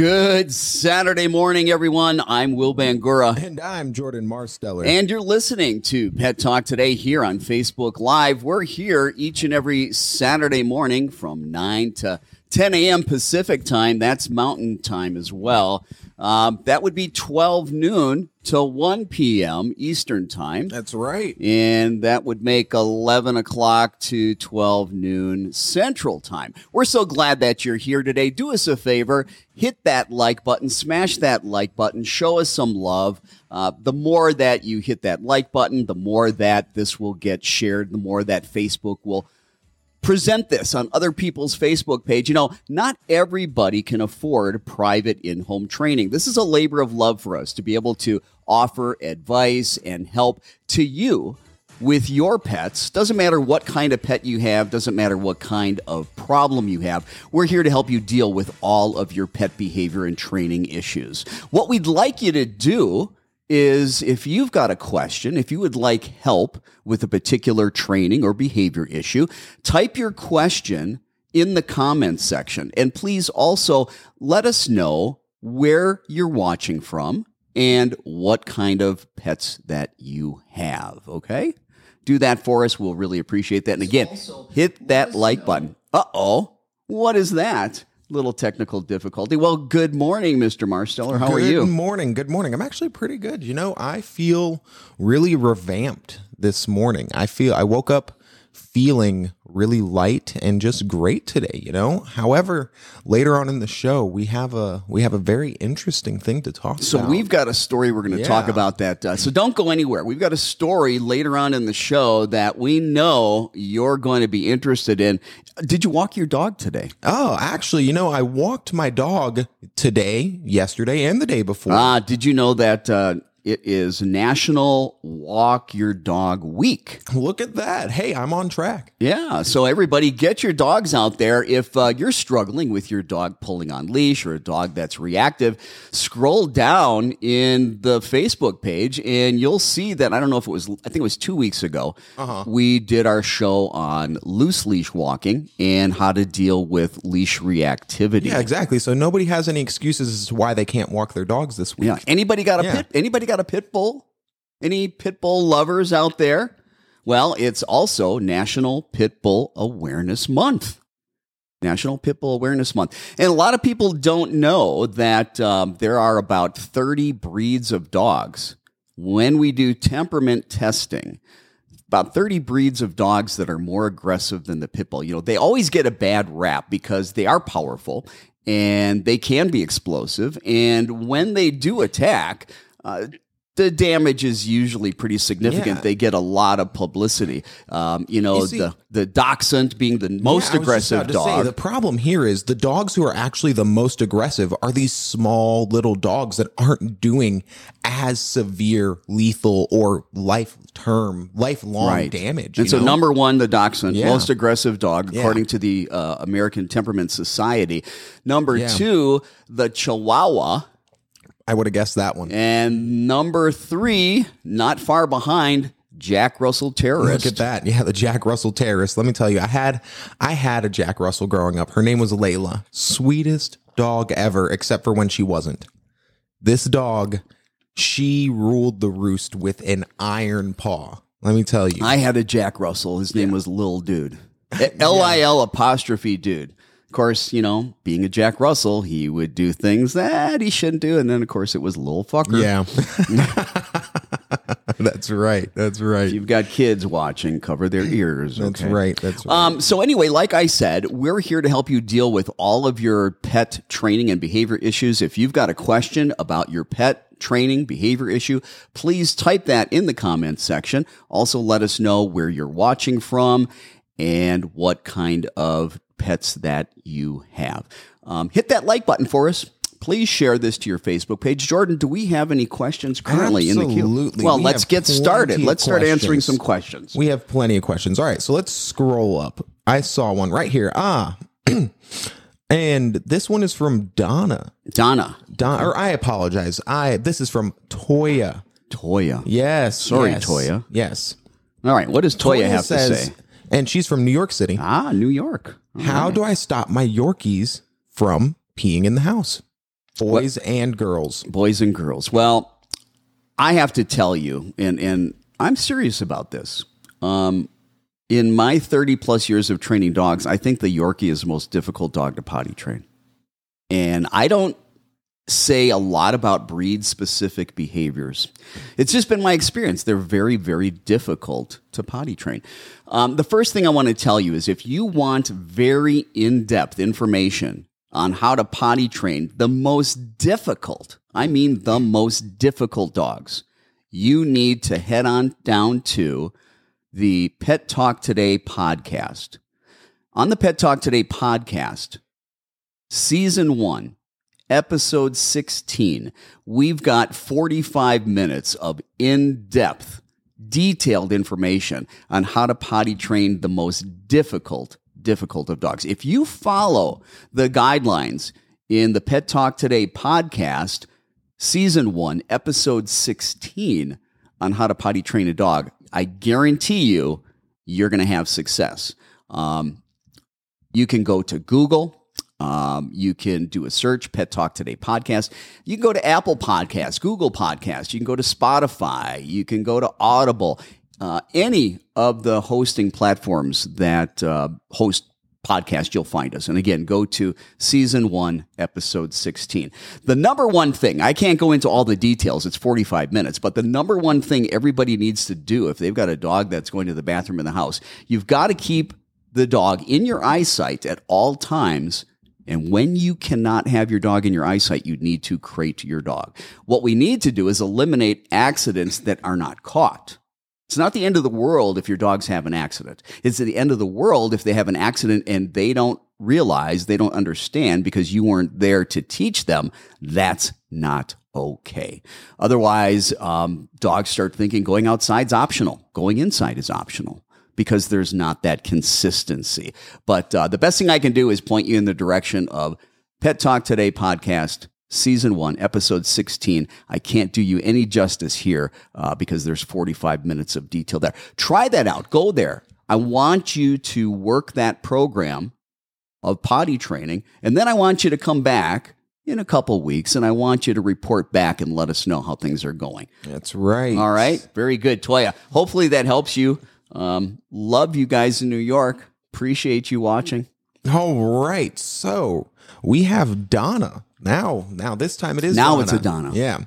Good Saturday morning, everyone. I'm Will Bangura. And I'm Jordan Marsteller. And you're listening to Pet Talk today here on Facebook Live. We're here each and every Saturday morning from 9 to 10 a.m. Pacific time. That's Mountain time as well. Um, that would be 12 noon till 1 p.m. Eastern time. That's right. And that would make 11 o'clock to 12 noon Central Time. We're so glad that you're here today. Do us a favor, hit that like button, smash that like button, show us some love. Uh, the more that you hit that like button, the more that this will get shared, the more that Facebook will present this on other people's Facebook page. You know, not everybody can afford private in home training. This is a labor of love for us to be able to offer advice and help to you with your pets. Doesn't matter what kind of pet you have, doesn't matter what kind of problem you have. We're here to help you deal with all of your pet behavior and training issues. What we'd like you to do is if you've got a question, if you would like help with a particular training or behavior issue, type your question in the comments section. And please also let us know where you're watching from and what kind of pets that you have. Okay? Do that for us. We'll really appreciate that. And again, hit that like button. Uh oh. What is that? Little technical difficulty. Well, good morning, Mr. Marsteller. How good are you? Good morning. Good morning. I'm actually pretty good. You know, I feel really revamped this morning. I feel I woke up feeling really light and just great today you know? However later on in the show we have a we have a very interesting thing to talk so about. we've got a story we're going to yeah. talk about that uh, so don't go anywhere. We've got a story later on in the show that we know you're going to be interested in. Did you walk your dog today? Oh actually you know i walked my dog today yesterday and the day before. Ah did you know that uh, it is National Walk Your Dog Week. Look at that. Hey, I'm on track. Yeah. So, everybody, get your dogs out there. If uh, you're struggling with your dog pulling on leash or a dog that's reactive, scroll down in the Facebook page and you'll see that. I don't know if it was, I think it was two weeks ago, uh-huh. we did our show on loose leash walking and how to deal with leash reactivity. Yeah, exactly. So, nobody has any excuses as to why they can't walk their dogs this week. Yeah. Anybody got a yeah. pit? Anybody got a pit bull? Any pit bull lovers out there? Well, it's also National Pit Bull Awareness Month. National Pit Bull Awareness Month. And a lot of people don't know that um, there are about 30 breeds of dogs. When we do temperament testing, about 30 breeds of dogs that are more aggressive than the pit bull. You know, they always get a bad rap because they are powerful and they can be explosive. And when they do attack, uh, the damage is usually pretty significant. Yeah. They get a lot of publicity. Um, you know, you see, the the dachshund being the most yeah, aggressive dog. Say, the problem here is the dogs who are actually the most aggressive are these small little dogs that aren't doing as severe, lethal, or life term, lifelong right. damage. And so, know? number one, the dachshund, yeah. most aggressive dog according to the uh, American Temperament Society. Number two, the Chihuahua I would have guessed that one. And number three, not far behind, Jack Russell Terrier. Look at that. Yeah, the Jack Russell Terrier. Let me tell you, I had I had a Jack Russell growing up. Her name was Layla. Sweetest dog ever, except for when she wasn't. This dog, she ruled the roost with an iron paw. Let me tell you. I had a Jack Russell. His name yeah. was Lil Dude. L I L apostrophe dude. Of course, you know, being a Jack Russell, he would do things that he shouldn't do. And then, of course, it was little fucker. Yeah. That's right. That's right. If you've got kids watching, cover their ears. That's right. That's right. Um, so, anyway, like I said, we're here to help you deal with all of your pet training and behavior issues. If you've got a question about your pet, training, behavior issue, please type that in the comments section. Also, let us know where you're watching from and what kind of pets that you have. Um, hit that like button for us. Please share this to your Facebook page. Jordan, do we have any questions currently in the queue? Absolutely. Well, We let's get started. Let's start answering some questions. We have plenty of questions. All right, so let's scroll up. I saw one right here. Ah, and this one is from Donna. Donna, Don, or I apologize. I this is from Toya. Toya. Yes, Sorry, yes, Toya. Yes, All right, what does Toya, have to say? and she's from New York City. Ah, New York. How do I stop my Yorkies from peeing in the house? Boys and girls. boys and girls. Well, I have to tell you, and and I'm serious about this. Um, in my 30 plus years of training dogs, I think the Yorkie is the most difficult dog to potty train. And I don't say a lot about breed specific behaviors. It's just been my experience. They're very, very difficult to potty train. Um, the first thing I want to tell you is if you want very in depth information on how to potty train the most difficult, I mean the most difficult dogs, you need to head on down to the Pet Talk Today podcast. On the Pet Talk Today podcast, season one, episode 16, we've got 45 minutes of in depth, detailed information on how to potty train the most difficult, difficult of dogs. If you follow the guidelines in the Pet Talk Today podcast, season one, episode 16, on how to potty train a dog, I guarantee you, you're going to have success. Um, you can go to Google. Um, you can do a search, Pet Talk Today podcast. You can go to Apple Podcasts, Google Podcasts. You can go to Spotify. You can go to Audible. Uh, any of the hosting platforms that uh, host podcasts, you'll find us. And again, go to season one, episode 16. The number one thing, I can't go into all the details, it's 45 minutes, but the number one thing everybody needs to do if they've got a dog that's going to the bathroom in the house, you've got to keep the dog in your eyesight at all times. And when you cannot have your dog in your eyesight, you need to crate your dog. What we need to do is eliminate accidents that are not caught. It's not the end of the world if your dogs have an accident. It's the end of the world if they have an accident and they don't realize, they don't understand because you weren't there to teach them. That's not okay. Otherwise, um, dogs start thinking going outside's optional, going inside is optional because there's not that consistency. But uh, the best thing I can do is point you in the direction of Pet Talk Today podcast, season one, episode 16. I can't do you any justice here uh, because there's 45 minutes of detail there. Try that out. Go there. I want you to work that program of potty training, and then I want you to come back in a couple weeks and I want you to report back and let us know how things are going. That's right. All right. Very good, Toya. Hopefully that helps you. Um, love you guys in New York. Appreciate you watching. All right. So we have Donna. Now, now this time it is Now Donna. it's a Donna. Yeah.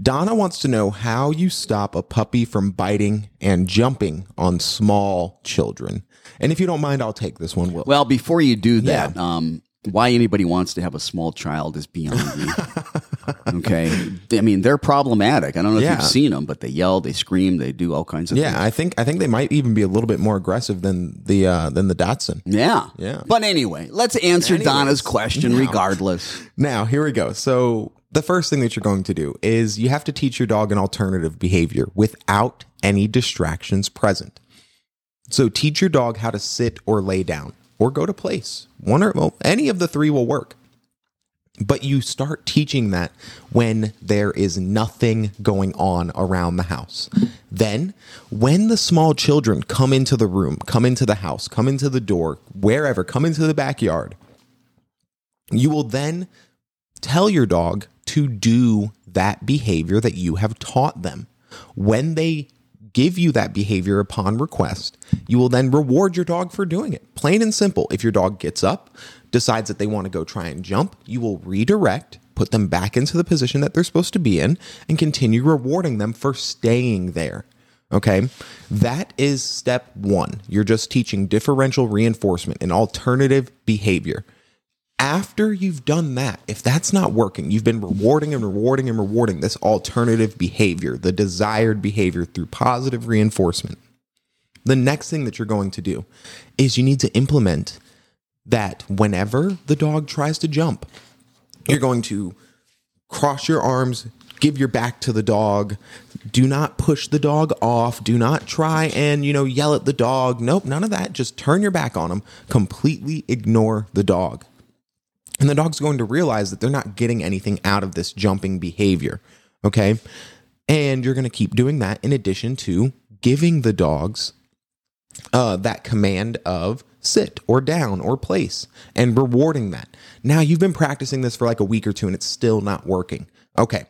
Donna wants to know how you stop a puppy from biting and jumping on small children. And if you don't mind, I'll take this one, Will. Well, before you do that, um, why anybody wants to have a small child is beyond me. okay. I mean, they're problematic. I don't know if you've seen them, but they yell, they scream, they do all kinds of yeah, things. I think I think they might even be a little bit more aggressive than the uh, than the dachshund. Yeah. Yeah. But anyway, let's answer Anyways, Donna's question now- regardless. Now, here we go. So, the first thing that you're going to do is you have to teach your dog an alternative behavior without any distractions present. So, teach your dog how to sit or lay down or go to place. One or well, any of the three will work. But you start teaching that when there is nothing going on around the house. Then, when the small children come into the room, come into the house, come into the door, wherever, come into the backyard, you will then tell your dog to do that behavior that you have taught them. When they give you that behavior upon request, you will then reward your dog for doing it. Plain and simple. If your dog gets up, decides that they want to go try and jump, you will redirect, put them back into the position that they're supposed to be in, and continue rewarding them for staying there. Okay. That is step one. You're just teaching differential reinforcement and alternative behavior after you've done that, if that's not working, you've been rewarding and rewarding and rewarding this alternative behavior, the desired behavior through positive reinforcement. the next thing that you're going to do is you need to implement that whenever the dog tries to jump, you're going to cross your arms, give your back to the dog. Do not push the dog off. Do not try and, you know, yell at the dog. Nope, none of that. Just turn your back on them. Completely ignore the dog. And the dog's going to realize that they're not getting anything out of this jumping behavior. Okay. And you're going to keep doing that in addition to giving the dogs uh, that command of sit or down or place and rewarding that. Now you've been practicing this for like a week or two and it's still not working. Okay.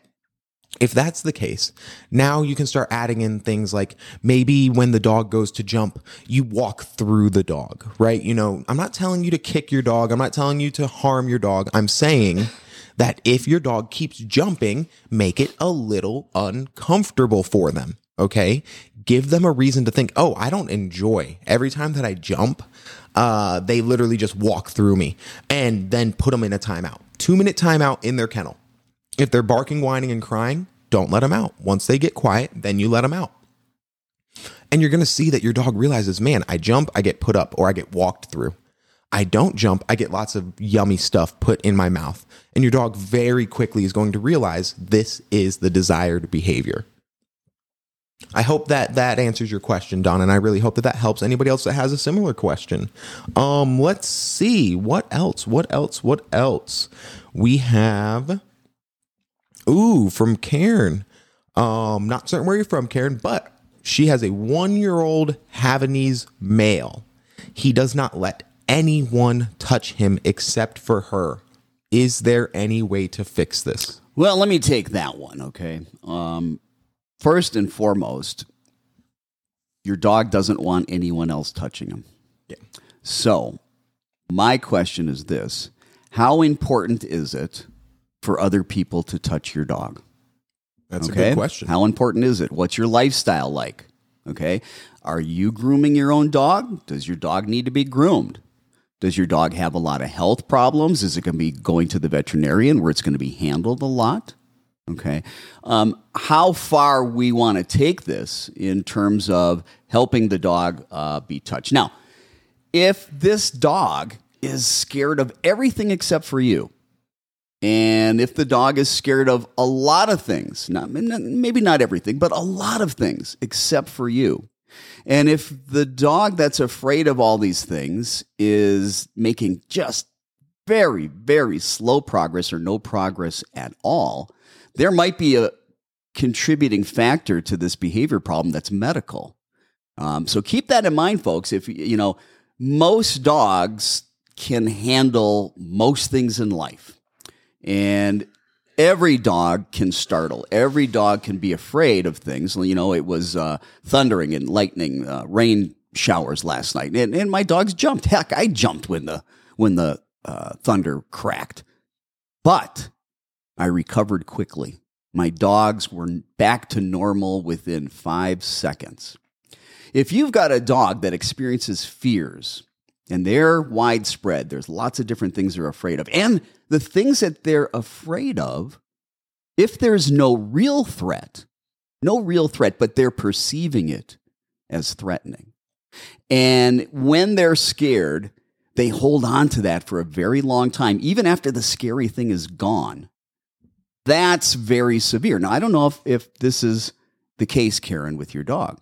If that's the case, now you can start adding in things like maybe when the dog goes to jump, you walk through the dog, right? You know, I'm not telling you to kick your dog. I'm not telling you to harm your dog. I'm saying that if your dog keeps jumping, make it a little uncomfortable for them. Okay. Give them a reason to think, oh, I don't enjoy every time that I jump. Uh, they literally just walk through me and then put them in a timeout. Two minute timeout in their kennel. If they're barking, whining, and crying, don't let them out. Once they get quiet, then you let them out. And you're going to see that your dog realizes, man, I jump, I get put up, or I get walked through. I don't jump, I get lots of yummy stuff put in my mouth. And your dog very quickly is going to realize this is the desired behavior. I hope that that answers your question, Don, and I really hope that that helps anybody else that has a similar question. Um, let's see what else. What else? What else? We have, ooh, from Karen. Um, not certain where you're from, Karen, but she has a one-year-old Havanese male. He does not let anyone touch him except for her. Is there any way to fix this? Well, let me take that one, okay? Um, first and foremost, your dog doesn't want anyone else touching him. Yeah. So, my question is this How important is it for other people to touch your dog? That's a Okay. good question. How important is it? What's your lifestyle like? Okay. Are you grooming your own dog? Does your dog need to be groomed? Does your dog have a lot of health problems? Is it going to be going to the veterinarian where it's going to be handled a lot? Okay. Um, how far we want to take this in terms of helping the dog uh, be touched. Now, if this dog is scared of everything except for you, and if the dog is scared of a lot of things, not maybe not everything, but a lot of things except for you. And if the dog that's afraid of all these things is making just very, very slow progress or no progress at all, there might be a contributing factor to this behavior problem that's medical. Um, so keep that in mind, folks. If you know, most dogs can handle most things in life. And every dog can startle. Every dog can be afraid of things. You know, it was uh, thundering and lightning, uh, rain showers last night, and, and my dogs jumped. Heck, I jumped when the when the uh, thunder cracked, but I recovered quickly. My dogs were back to normal within five seconds. If you've got a dog that experiences fears, and they're widespread. There's lots of different things they're afraid of. And the things that they're afraid of, if there's no real threat, no real threat, but they're perceiving it as threatening. And when they're scared, they hold on to that for a very long time, even after the scary thing is gone. That's very severe. Now, I don't know if, if this is the case, Karen, with your dog.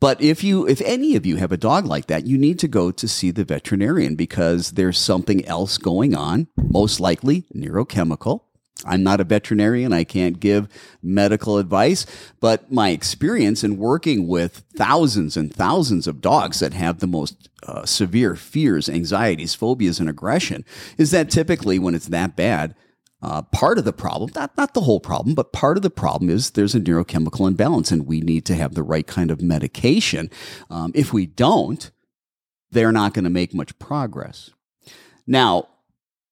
But if you, if any of you have a dog like that, you need to go to see the veterinarian because there's something else going on, most likely neurochemical. I'm not a veterinarian. I can't give medical advice, but my experience in working with thousands and thousands of dogs that have the most uh, severe fears, anxieties, phobias, and aggression is that typically when it's that bad, uh, part of the problem, not, not the whole problem, but part of the problem is there's a neurochemical imbalance and we need to have the right kind of medication. Um, if we don't, they're not going to make much progress. Now,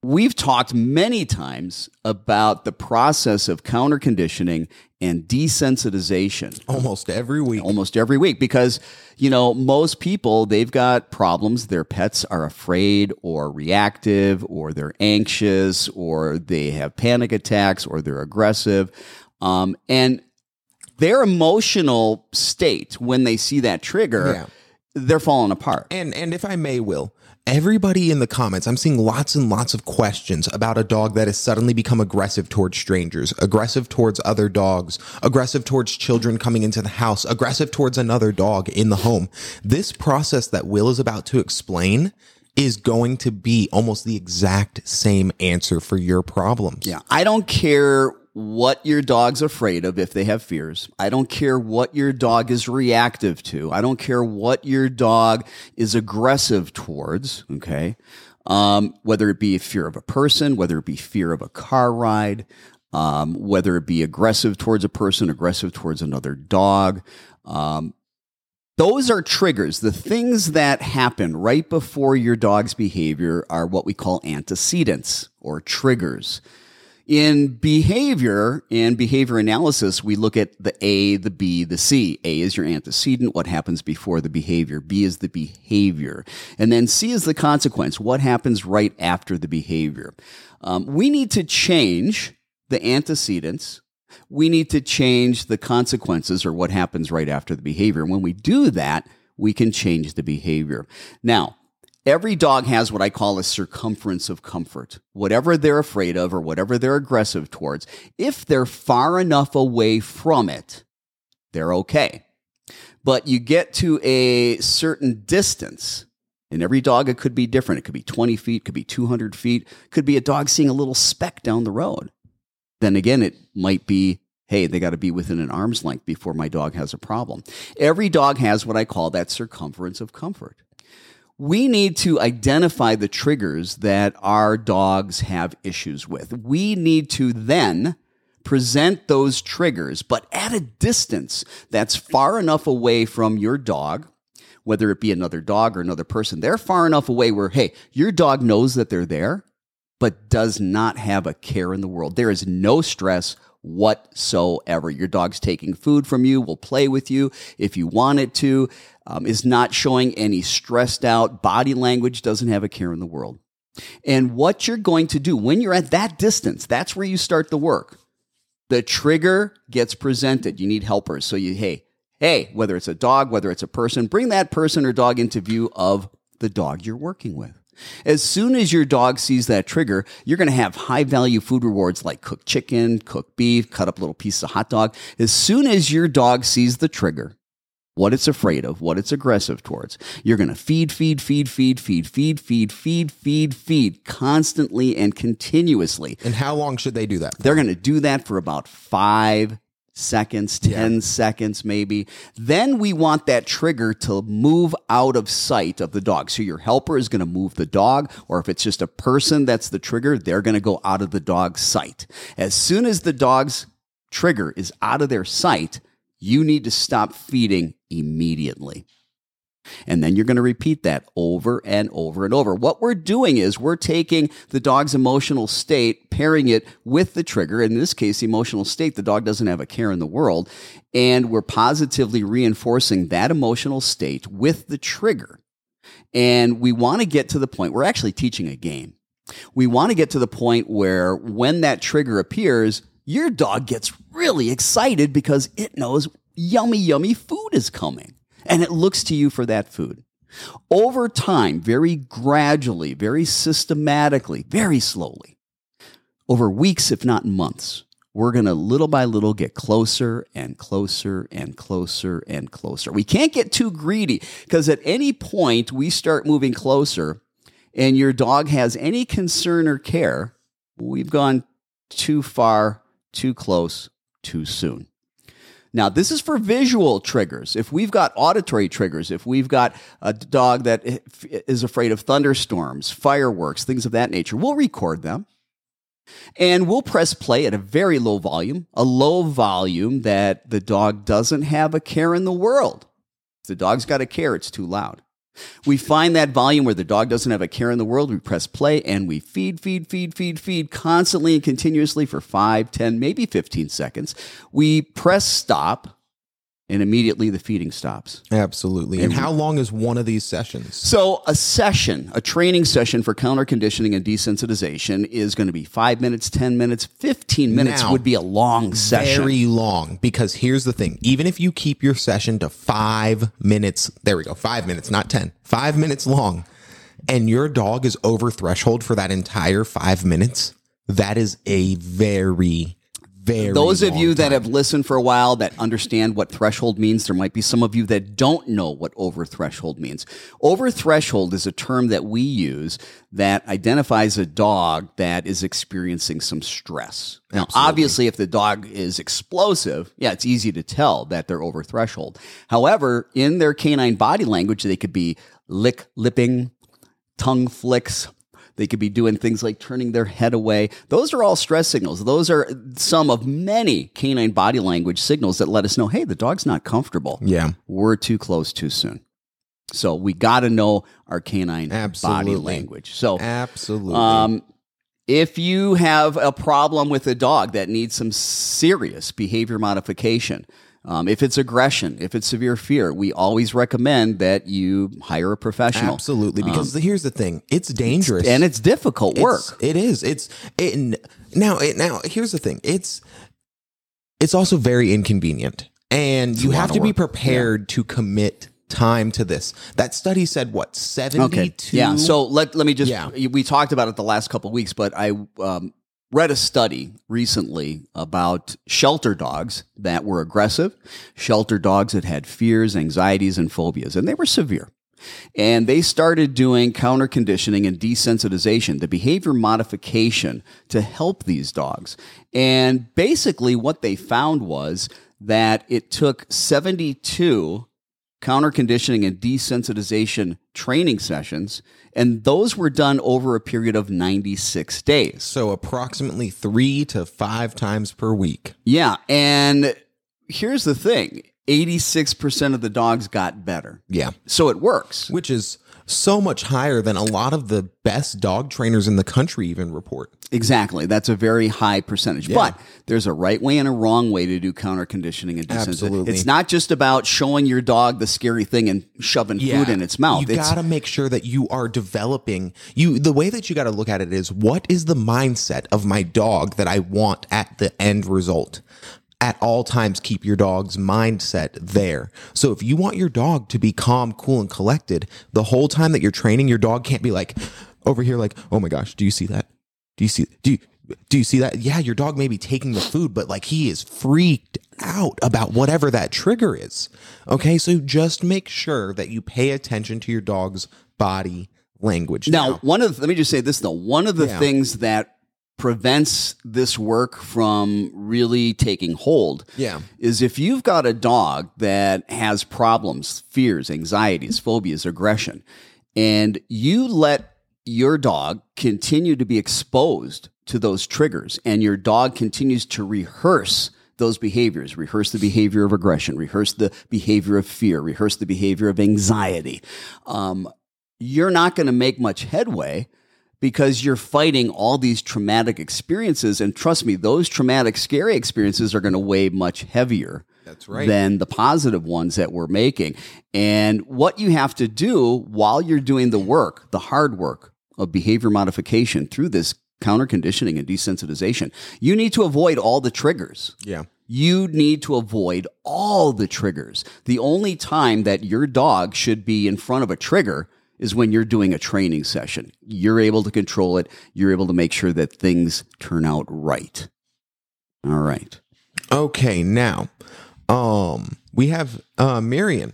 we've talked many times about the process of counter conditioning and desensitization Almost every week. almost every week because you know most people they've got problems their pets are afraid or reactive or they're anxious or they have panic attacks or they're aggressive um, and their emotional state when they see that trigger Yeah. they're falling apart. And and if I may, Will, everybody in the comments, I'm seeing lots and lots of questions about a dog that has suddenly become aggressive towards strangers, aggressive towards other dogs, aggressive towards children coming into the house, aggressive towards another dog in the home. This process that Will is about to explain is going to be almost the exact same answer for your problems. Yeah. I don't care what your dog's afraid of if they have fears. I don't care what your dog is reactive to. I don't care what your dog is aggressive towards. Okay. Um, whether it be fear of a person, whether it be fear of a car ride, um, whether it be aggressive towards a person, aggressive towards another dog. Um, those are triggers. The things that happen right before your dog's behavior are what we call antecedents or triggers. In behavior and behavior analysis, we look at the A, the B, the C. A is your antecedent, what happens before the behavior. B is the behavior. And then C is the consequence, what happens right after the behavior. Um, we need to change the antecedents. We need to change the consequences or what happens right after the behavior. And when we do that, we can change the behavior. Now, Every dog has what I call a circumference of comfort. Whatever they're afraid of or whatever they're aggressive towards, if they're far enough away from it, they're okay. But you get to a certain distance, and every dog, it could be different. It could be 20 feet, could be 200 feet, could be a dog seeing a little speck down the road. Then again, it might be hey, they got to be within an arm's length before my dog has a problem. Every dog has what I call that circumference of comfort we need to identify the triggers that our dogs have issues with. We need to then present those triggers, but at a distance that's far enough away from your dog, whether it be another dog or another person. They're far enough away where, hey, your dog knows that they're there, but does not have a care in the world. There is no stress whatsoever. Your dog's taking food from you, will play with you if you want it to, um, is not showing any stressed out body language, doesn't have a care in the world. And what you're going to do when you're at that distance, that's where you start the work. The trigger gets presented. You need helpers. So you, hey, hey, whether it's a dog, whether it's a person, bring that person or dog into view of the dog you're working with. As soon as your dog sees that trigger, you're going to have high value food rewards like cooked chicken, cooked beef, cut up little pieces of hot dog. As soon as your dog sees the trigger, what it's afraid of, what it's aggressive towards. You're going to feed, feed, feed, feed, feed, feed, feed, feed, feed, feed constantly and continuously. And how long should they do that? They're going to do that for about five seconds, 10 yeah. seconds maybe. Then we want that trigger to move out of sight of the dog. So your helper is going to move the dog, or if it's just a person that's the trigger, they're going to go out of the dog's sight. As soon as the dog's trigger is out of their sight, you need to stop feeding immediately. And then you're going to repeat that over and over and over. What we're doing is we're taking the dog's emotional state, pairing it with the trigger. In this case, the emotional state, the dog doesn't have a care in the world. And we're positively reinforcing that emotional state with the trigger. And we want to get to the point, we're actually teaching a game. We want to get to the point where when that trigger appears, your dog gets really excited because it knows yummy, yummy food is coming and it looks to you for that food. Over time, very gradually, very systematically, very slowly, over weeks, if not months, we're going to little by little get closer and closer and closer and closer. We can't get too greedy because at any point we start moving closer and your dog has any concern or care, we've gone too far, too close, too soon. Now, this is for visual triggers. If we've got auditory triggers, if we've got a dog that is afraid of thunderstorms, fireworks, things of that nature, we'll record them. And we'll press play at a very low volume, a low volume that the dog doesn't have a care in the world. If the dog's got a care, it's too loud. We find that volume where the dog doesn't have a care in the world. We press play and we feed, feed, feed, feed, feed constantly and continuously for 5, 10, maybe 15 seconds. We press stop and immediately the feeding stops. Absolutely. And how long is one of these sessions? So, a session, a training session for counter conditioning and desensitization is going to be five minutes, 10 minutes, 15 minutes Now, would be a long session. Very long because here's the thing. Even if you keep your session to five minutes, there we go, five minutes, not 10, five minutes long, and your dog is over threshold for that entire five minutes, that is a very, very Those of you that have listened for a while that understand what threshold means, there might be some of you that don't know what over threshold means. Over threshold is a term that we use that identifies a dog that is experiencing some stress. Now, obviously, if the dog is explosive, yeah, it's easy to tell that they're over threshold. However, in their canine body language, they could be lick lipping, tongue flicks. They could be doing things like turning their head away. Those are all stress signals. Those are some of many canine body language signals that let us know, hey, the dog's not comfortable. Yeah. We're too close too soon. So we got to know our canine body language. So Absolutely. um, if you have a problem with a dog that needs some serious behavior modification, um, if it's aggression, if it's severe fear, we always recommend that you hire a professional. Absolutely. Because here's the thing it's dangerous. And it's difficult work. It's- it is. It's it, now. It, now here's the thing. It's it's also very inconvenient, and you have to be work. prepared to commit time to this. That study said what seventy Okay. two. Yeah. So let let me just Yeah. we talked about it the last couple of weeks, but I um, read a study recently about shelter dogs that were aggressive, shelter dogs that had fears, anxieties, and phobias, and they were severe. And they started doing counter conditioning and desensitization, the behavior modification to help these dogs. And basically, what they found was that it took 72 counter conditioning and desensitization training sessions, and those were done over a period of 96 days. so approximately three to five times per week. Yeah, and here's the thing 86% of the dogs got better. Yeah, So it works. which is so much higher than a lot of the best dog trainers in the country even report. Exactly. That's a very high percentage. But there's a right way and a wrong way to do counter conditioning and. Absolutely. It's not just about showing your dog the scary thing and shoving food in its mouth. You got to make sure that you are developing you the way that you got to look at it is what is the mindset of my dog that I want at the end result. At all times keep your dog's mindset there. So if you want your dog to be calm, cool and collected, the whole time that you're training your dog can't be like over here like, "Oh my gosh, do you see that? Do you see do you do you see that? Yeah, your dog may be taking the food, but like he is freaked out about whatever that trigger is. Okay, so just make sure that you pay attention to your dog's body language. Now, one of the, let me just say this though. One of the Yeah. things that prevents this work from really taking hold Yeah. is if you've got a dog that has problems, fears, anxieties, phobias, aggression, and you let your dog continue to be exposed to those triggers and your dog continues to rehearse those behaviors, rehearse the behavior of aggression, rehearse the behavior of fear, rehearse the behavior of anxiety. Um, you're not going to make much headway because you're fighting all these traumatic experiences. And trust me, those traumatic, scary experiences are going to weigh much heavier That's right. than the positive ones that we're making. And what you have to do while you're doing the work, the hard work of behavior modification through this counter conditioning and desensitization, you need to avoid all the triggers yeah. you need to avoid all the triggers. The only time that your dog should be in front of a trigger is when you're doing a training session. You're able to control it, you're able to make sure that things turn out right. All right. Okay, now, um, we have uh Marion.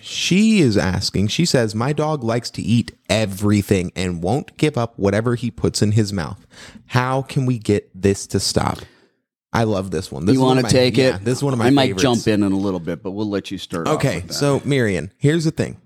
She is asking, she says, My dog likes to eat everything and won't give up whatever he puts in his mouth. How can we get this to stop? I love this one. This you want to take yeah, it? This is one of my I might favorites. jump in in a little bit, but we'll let you start. Okay, so Marion, here's the thing.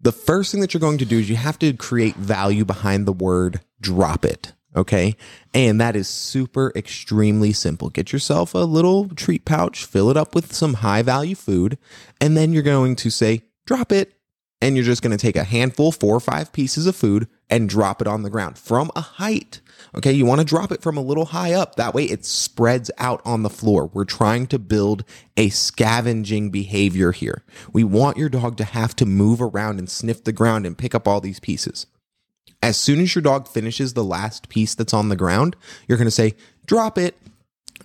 The first thing that you're going to do is you have to create value behind the word drop it. Okay. And that is super extremely simple. Get yourself a little treat pouch, fill it up with some high value food, and then you're going to say, drop it. and you're just going to take a handful, four or five pieces of food, and drop it on the ground from a height. Okay, you want to drop it from a little high up. That way it spreads out on the floor. We're trying to build a scavenging behavior here. We want your dog to have to move around and sniff the ground and pick up all these pieces. As soon as your dog finishes the last piece that's on the ground, you're going to say, drop it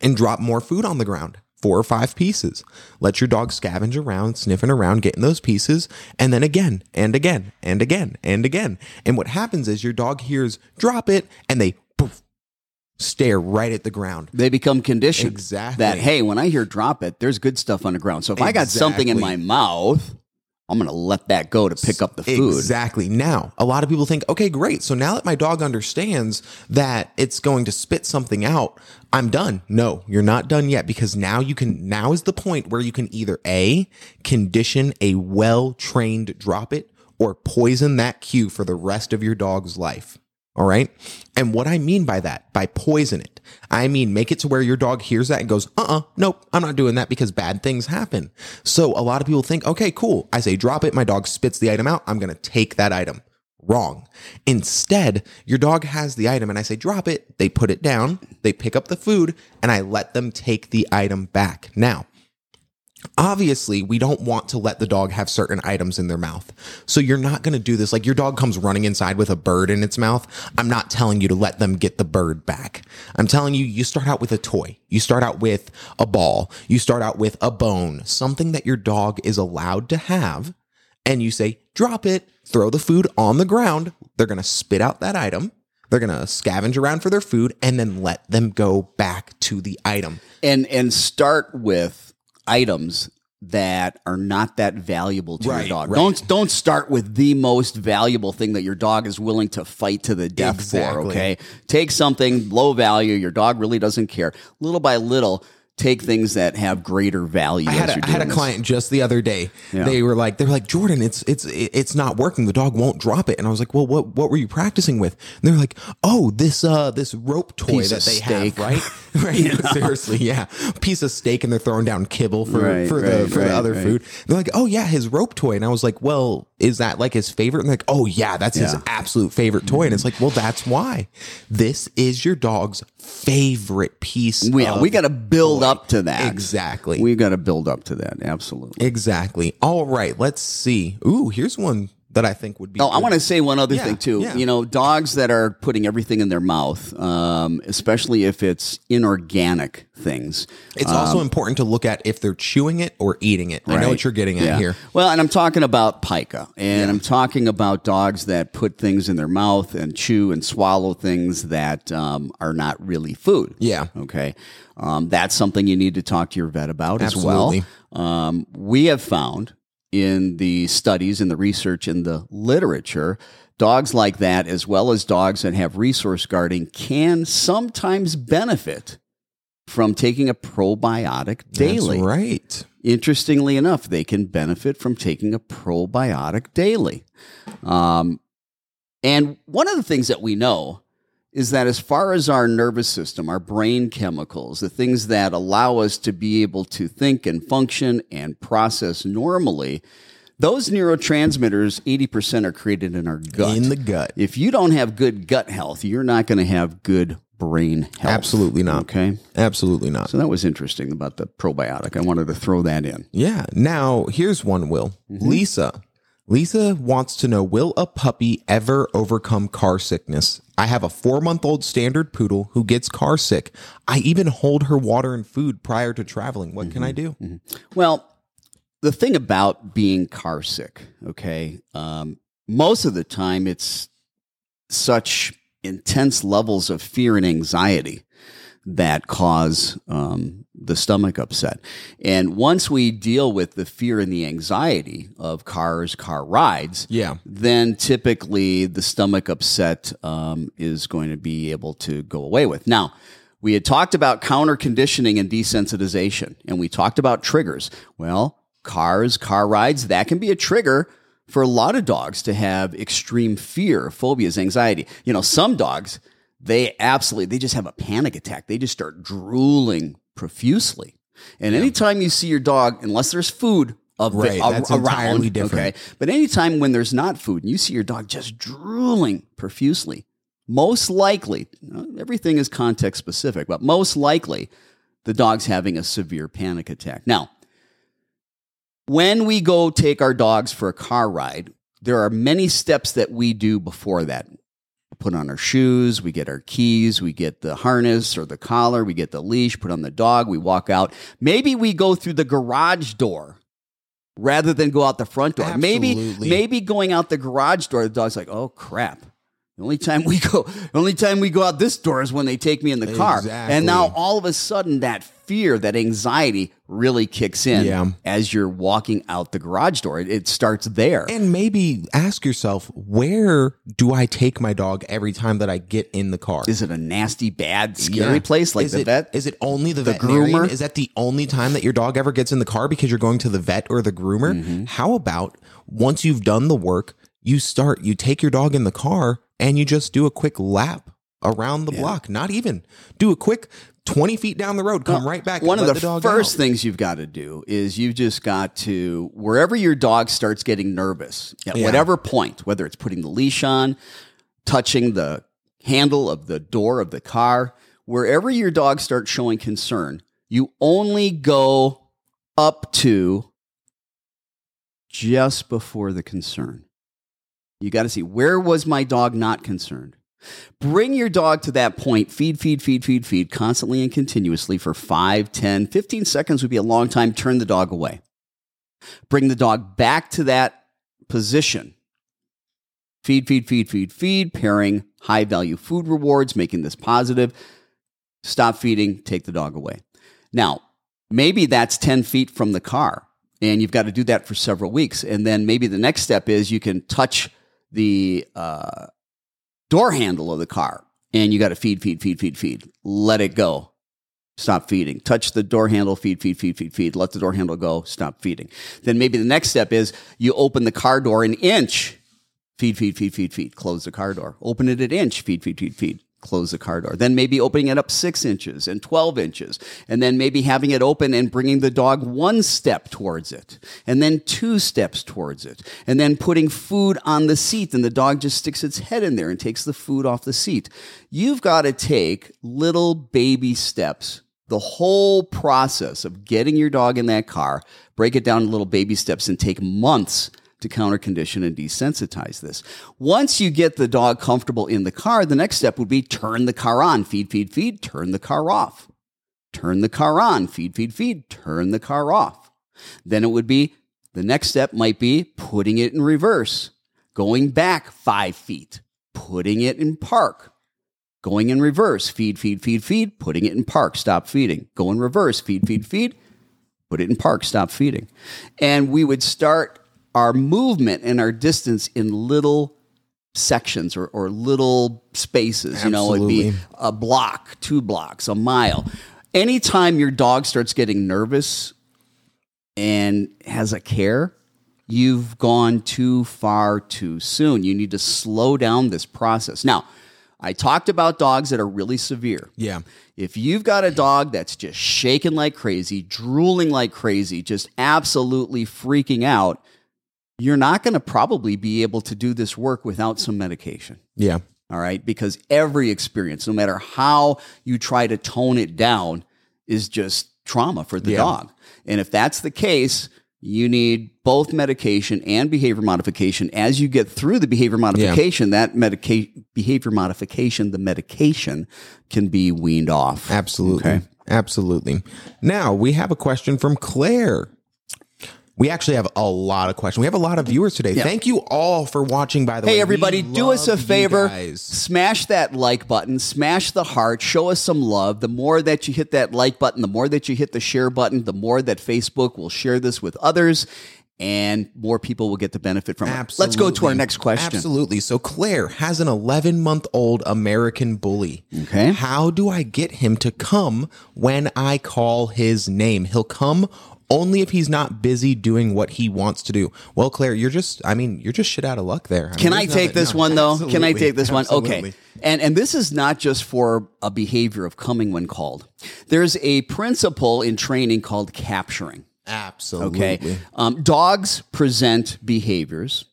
and drop more food on the ground four or five pieces. Let your dog scavenge around, sniffing around, getting those pieces, and then again and again and again and again. And what happens is your dog hears drop it and they stare right at the ground. They become conditioned. Exactly. That, hey, when I hear drop it, there's good stuff on the ground. So if I got something in my mouth, I'm going to let that go to pick up the food. Exactly. Now, a lot of people think, okay, great. So now that my dog understands that it's going to spit something out, I'm done. No, you're not done yet because now you can, now is the point where you can either A, condition a well trained drop it or poison that cue for the rest of your dog's life. All right. And what I mean by that, by poison it, I mean make it to where your dog hears that and goes, uh uh nope, I'm not doing that because bad things happen. So a lot of people think, okay, cool. I say drop it. My dog spits the item out. I'm going to take that item. Wrong. Instead, your dog has the item and I say drop it. They put it down. They pick up the food and I let them take the item back. Now, obviously we don't want to let the dog have certain items in their mouth. So you're not going to do this. Like your dog comes running inside with a bird in its mouth. I'm not telling you to let them get the bird back. I'm telling you you start out with a toy. You start out with a ball. You start out with a bone something that your dog is allowed to have. And you say drop it. Throw the food on the ground. They're going to spit out that item. They're going to scavenge around for their food and then let them go back to the item. And and start with items that are not that valuable to Right, your dog. right. Don't don't start with the most valuable thing that your dog is willing to fight to the death for, okay? Take something low value, your dog really doesn't care. Little by little, take things that have greater value I had, as a, you're I had a client just the other day. Yeah. They were like, they were like, Jordan, it's it's it's not working. The dog won't drop it. And I was like, well, what what were you practicing with? And they're like, oh, this uh this rope toy Piece that they steak. have, right? right. Seriously, yeah, piece of steak, and they're throwing down kibble for Right, for the right, for the other food. They're like, oh yeah, his rope toy. And I was like, well, is that like his favorite? And they're like, oh yeah, that's his absolute favorite toy. And it's like, well, that's why. This is your dog's favorite piece. Of we got to build toy. up to that. Exactly. We got to build up to that. Absolutely. Exactly. All right, let's see. Ooh, here's one that I think would be. Oh, I want to say one other Yeah, thing too. yeah. You know, dogs that are putting everything in their mouth, um, especially if it's inorganic things. It's also important to look at if they're chewing it or eating it. I know what you're getting at Yeah. here. Well, and I'm talking about pica, and I'm talking about dogs that put things in their mouth and chew and swallow things that um, are not really food. Yeah. Okay. Um, that's something you need to talk to your vet about Absolutely. as well. Um, we have found in the studies, in the research, in the literature, dogs like that, as well as dogs that have resource guarding, can sometimes benefit from taking a probiotic daily. That's right. Interestingly enough, they can benefit from taking a probiotic daily. Um, and one of the things that we know is that as far as our nervous system, our brain chemicals, the things that allow us to be able to think and function and process normally, those neurotransmitters, 80% are created in our gut. In the gut. if you don't have good gut health, you're not going to have good brain health. Absolutely not. Okay. Absolutely not. So that was interesting about the probiotic. I wanted to throw that in. Yeah. Now, here's one, Will. Mm-hmm. Lisa. Lisa wants to know Will a puppy ever overcome car sickness? I have a four month old standard poodle who gets car sick. I even hold her water and food prior to traveling. What can I do? Well, the thing about being car sick, okay, um, most of the time it's such intense levels of fear and anxiety that cause um, the stomach upset. And once we deal with the fear and the anxiety of cars, car rides, Yeah. then typically the stomach upset um, is going to be able to go away with. Now, we had talked about counter conditioning and desensitization, and we talked about triggers. Well, cars, car rides, that can be a trigger for a lot of dogs to have extreme fear, phobias, anxiety. You know, some dogs, they absolutely, they just have a panic attack. They just start drooling profusely. And anytime you see your dog, unless there's food of the- Right, a- that's around. entirely different. Okay, but anytime when there's not food and you see your dog just drooling profusely, most likely everything is context specific, but most likely the dog's having a severe panic attack. Now, when we go take our dogs for a car ride, there are many steps that we do before that. Put on our shoes, we get our keys, we get the harness or the collar, we get the leash, put on the dog, we walk out. Maybe we go through the garage door rather than go out the front door. Maybe maybe going out the garage door, the dog's like, "Oh crap." The only time we go, the only time we go out this door is when they take me in the car. Exactly. And now all of a sudden that fear, that anxiety really kicks in Yeah. as you're walking out the garage door. It, it starts there. And maybe ask yourself, where do I take my dog every time that I get in the car? Is it a nasty, bad, scary Yeah. place like is the it, vet? Is it only the, the groomer? Is that the only time that your dog ever gets in the car because you're going to the vet or the groomer? Mm-hmm. How about once you've done the work, you start, you take your dog in the car and you just do a quick lap around the block. Not even do a quick 20 feet down the road, come right back. One of the, dog first out. things you've got to do is you've just got to wherever your dog starts getting nervous at Yeah. whatever point, whether it's putting the leash on, touching the handle of the door of the car, wherever your dog starts showing concern, you only go up to just before the concern. You got to see where was my dog not concerned? Bring your dog to that point, feed, feed, feed, feed, feed, constantly and continuously for 5, 10, 15 seconds would be a long time. Turn the dog away. Bring the dog back to that position. Feed, feed, feed, feed, feed, pairing high value food rewards, making this positive. Stop feeding, take the dog away. Now, maybe that's 10 feet from the car, and you've got to do that for several weeks. And then maybe the next step is you can touch the uh, door handle of the car and you got to feed, feed, feed, feed, feed. Let it go. Stop feeding. Touch the door handle, feed, feed, feed, feed, feed. Let the door handle go. Stop feeding. Then maybe the next step is you open the car door an inch. Feed, feed, feed, feed, feed. Close the car door. Open it an inch. Feed, feed, feed, feed. Close the car door. Then maybe opening it up six inches and 12 inches. And then maybe having it open and bringing the dog one step towards it. And then two steps towards it. And then putting food on the seat. And the dog just sticks its head in there and takes the food off the seat. You've got to take little baby steps the whole process of getting your dog in that car, break it down in little baby steps and take months to counter condition and desensitize this. Once you get the dog comfortable in the car, the next step would be turn the car on, feed, feed, feed, turn the car off. Turn the car on, feed, feed, feed, turn the car off. Then it would be the next step might be putting it in reverse, going back five feet, putting it in park, going in reverse, feed, feed, feed, feed, putting it in park, stop feeding, go in reverse, feed, feed, feed, put it in park, stop feeding. And we would start our movement and our distance in little sections or, or little spaces. You know, it'd be a block, two blocks, a mile. Anytime your dog starts getting nervous and has a care, you've gone too far too soon. You need to slow down this process. Now, I talked about dogs that are really severe. Yeah. If you've got a dog that's just shaking like crazy, drooling like crazy, just absolutely freaking out, you're not going to probably be able to do this work without some medication. Yeah. All right. Because every experience, no matter how you try to tone it down, is just trauma for the Yeah. dog. And if that's the case, you need both medication and behavior modification. As you get through the behavior modification, that medica- behavior modification, the medication can be weaned off. Absolutely. Okay. Absolutely. Now we have a question from Claire. We actually have a lot of questions. We have a lot of viewers today. Thank you all for watching, by the way. Hey, We everybody, do us a favor. Smash that like button, smash the heart, show us some love. The more that you hit that like button, the more that you hit the share button, the more that Facebook will share this with others and more people will get the benefit from it. Let's go to our next question. Absolutely. So Claire has an 11 month old American bully. Okay. How do I get him to come when I call his name? He'll come only if he's not busy doing what he wants to do. Well, Claire, you're just, I mean, you're just shit out of luck there. Can mean, I take this no, one though? Can I take this one? Okay. And and this is not just for a behavior of coming when called. There's a principle in training called capturing. Absolutely. Okay. Um, dogs present behaviors.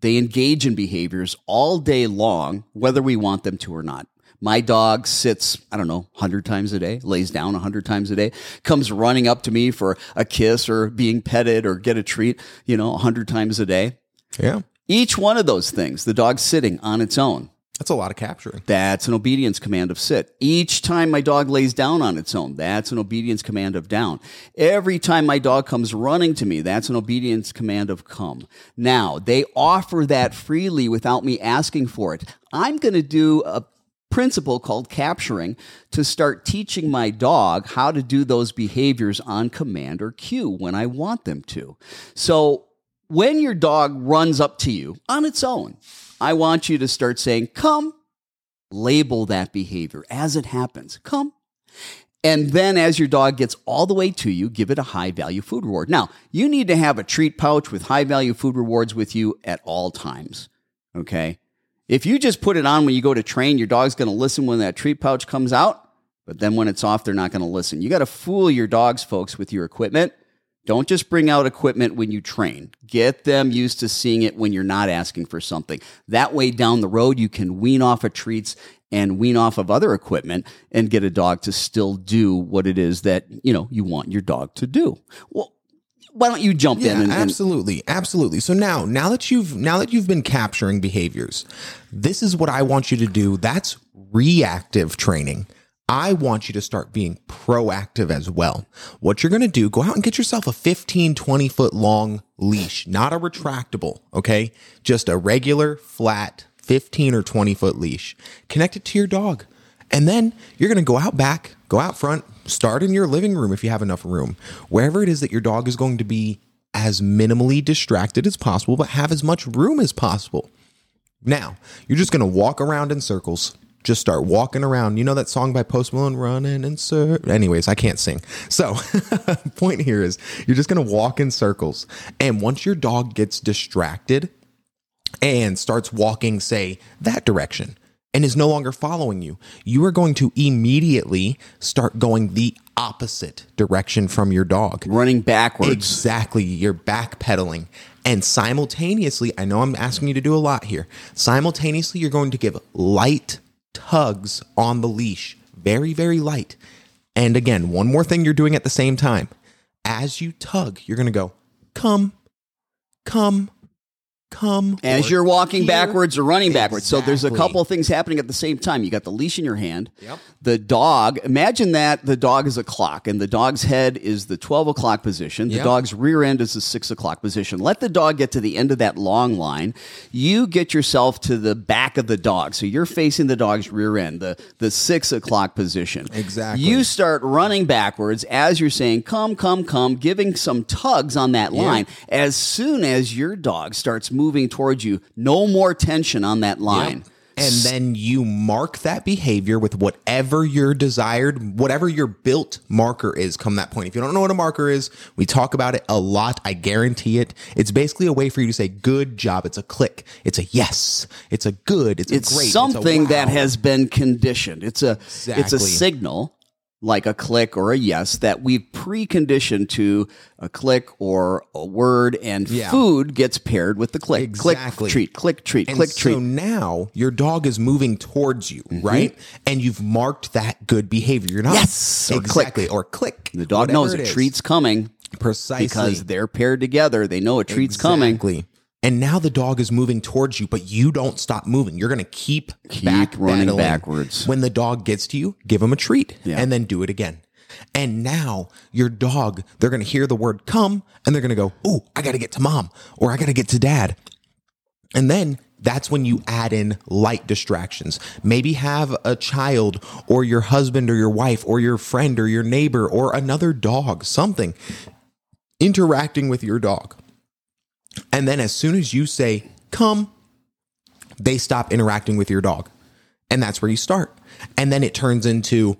They engage in behaviors all day long, whether we want them to or not. My dog sits, I don't know, 100 times a day, lays down 100 times a day, comes running up to me for a kiss or being petted or get a treat, you know, 100 times a day. Yeah. Each one of those things, the dog sitting on its own. That's a lot of capturing. That's an obedience command of sit. Each time my dog lays down on its own, that's an obedience command of down. Every time my dog comes running to me, that's an obedience command of come. Now, they offer that freely without me asking for it. I'm going to do a principle called capturing to start teaching my dog how to do those behaviors on command or cue when I want them to. So when your dog runs up to you on its own, I want you to start saying, come, label that behavior as it happens. Come. And then as your dog gets all the way to you, give it a high value food reward. Now, you need to have a treat pouch with high value food rewards with you at all times. Okay. If you just put it on when you go to train, your dog's going to listen when that treat pouch comes out. But then when it's off, they're not going to listen. You got to fool your dogs, folks, with your equipment. Don't just bring out equipment when you train. Get them used to seeing it when you're not asking for something. That way, down the road, you can wean off of treats and wean off of other equipment and get a dog to still do what it is that you know you want your dog to do. Well, why don't you jump Yeah, in and, and absolutely, absolutely. So now, now that you've now that you've been capturing behaviors, this is what I want you to do. That's reactive training. I want you to start being proactive as well. What you're going to do, go out and get yourself a 15, 20 foot long leash, not a retractable, okay? Just a regular, flat 15 or 20 foot leash. Connect it to your dog. And then you're going to go out back, go out front, start in your living room if you have enough room, wherever it is that your dog is going to be as minimally distracted as possible, but have as much room as possible. Now, you're just going to walk around in circles. Just start walking around. You know that song by Post Malone, running in circles? Anyways, I can't sing. So, point here is you're just going to walk in circles. And once your dog gets distracted and starts walking, say, that direction, and is no longer following you, you are going to immediately start going the opposite direction from your dog. running backwards. Exactly. You're backpedaling. And simultaneously, I know I'm asking you to do a lot here. Simultaneously, you're going to give light tugs on the leash. Very, very light. And again, one more thing you're doing at the same time. As you tug, you're going to go, come, come, come. as you're walking here. backwards or running backwards. So there's a couple of things happening at the same time. You got the leash in your hand. Yep. The dog, imagine that the dog is a clock and the dog's head is the 12 o'clock position. The Yep. dog's rear end is the 6 o'clock position. Let the dog get to the end of that long line. You get yourself to the back of the dog. So you're facing the dog's rear end, the, the 6 o'clock position. Exactly. You start running backwards as you're saying, come, come, come, giving some tugs on that line. As soon as your dog starts moving towards you, no more tension on that line. And then you mark that behavior with whatever your desired, whatever your built marker is come that point. If you don't know what a marker is, we talk about it a lot. I guarantee it. It's basically a way for you to say, good job. It's a click. It's a yes. It's a good. It's a It's great. it's a something that has been conditioned. It's a it's a signal like a click or a yes that we've preconditioned to a click or a word and Yeah. food gets paired with the click. Exactly. Treat, click treat, click treat, And click so treat. now your dog is moving towards you, mm-hmm. right? And you've marked that good behavior. You're not Yes, or click. exactly or click. The dog knows a treat's coming precisely because they're paired together. They know a treat's coming. And now the dog is moving towards you, but you don't stop moving. You're going to keep, Keep back running backwards. When the dog gets to you, give him a treat Yeah. and then do it again. And now your dog, they're going to hear the word come and they're going to go, Oh, I got to get to mom or I got to get to dad. And then that's when you add in light distractions. Maybe have a child or your husband or your wife or your friend or your neighbor or another dog, something interacting with your dog. And then as soon as you say, come, they stop interacting with your dog. And that's where you start. And then it turns into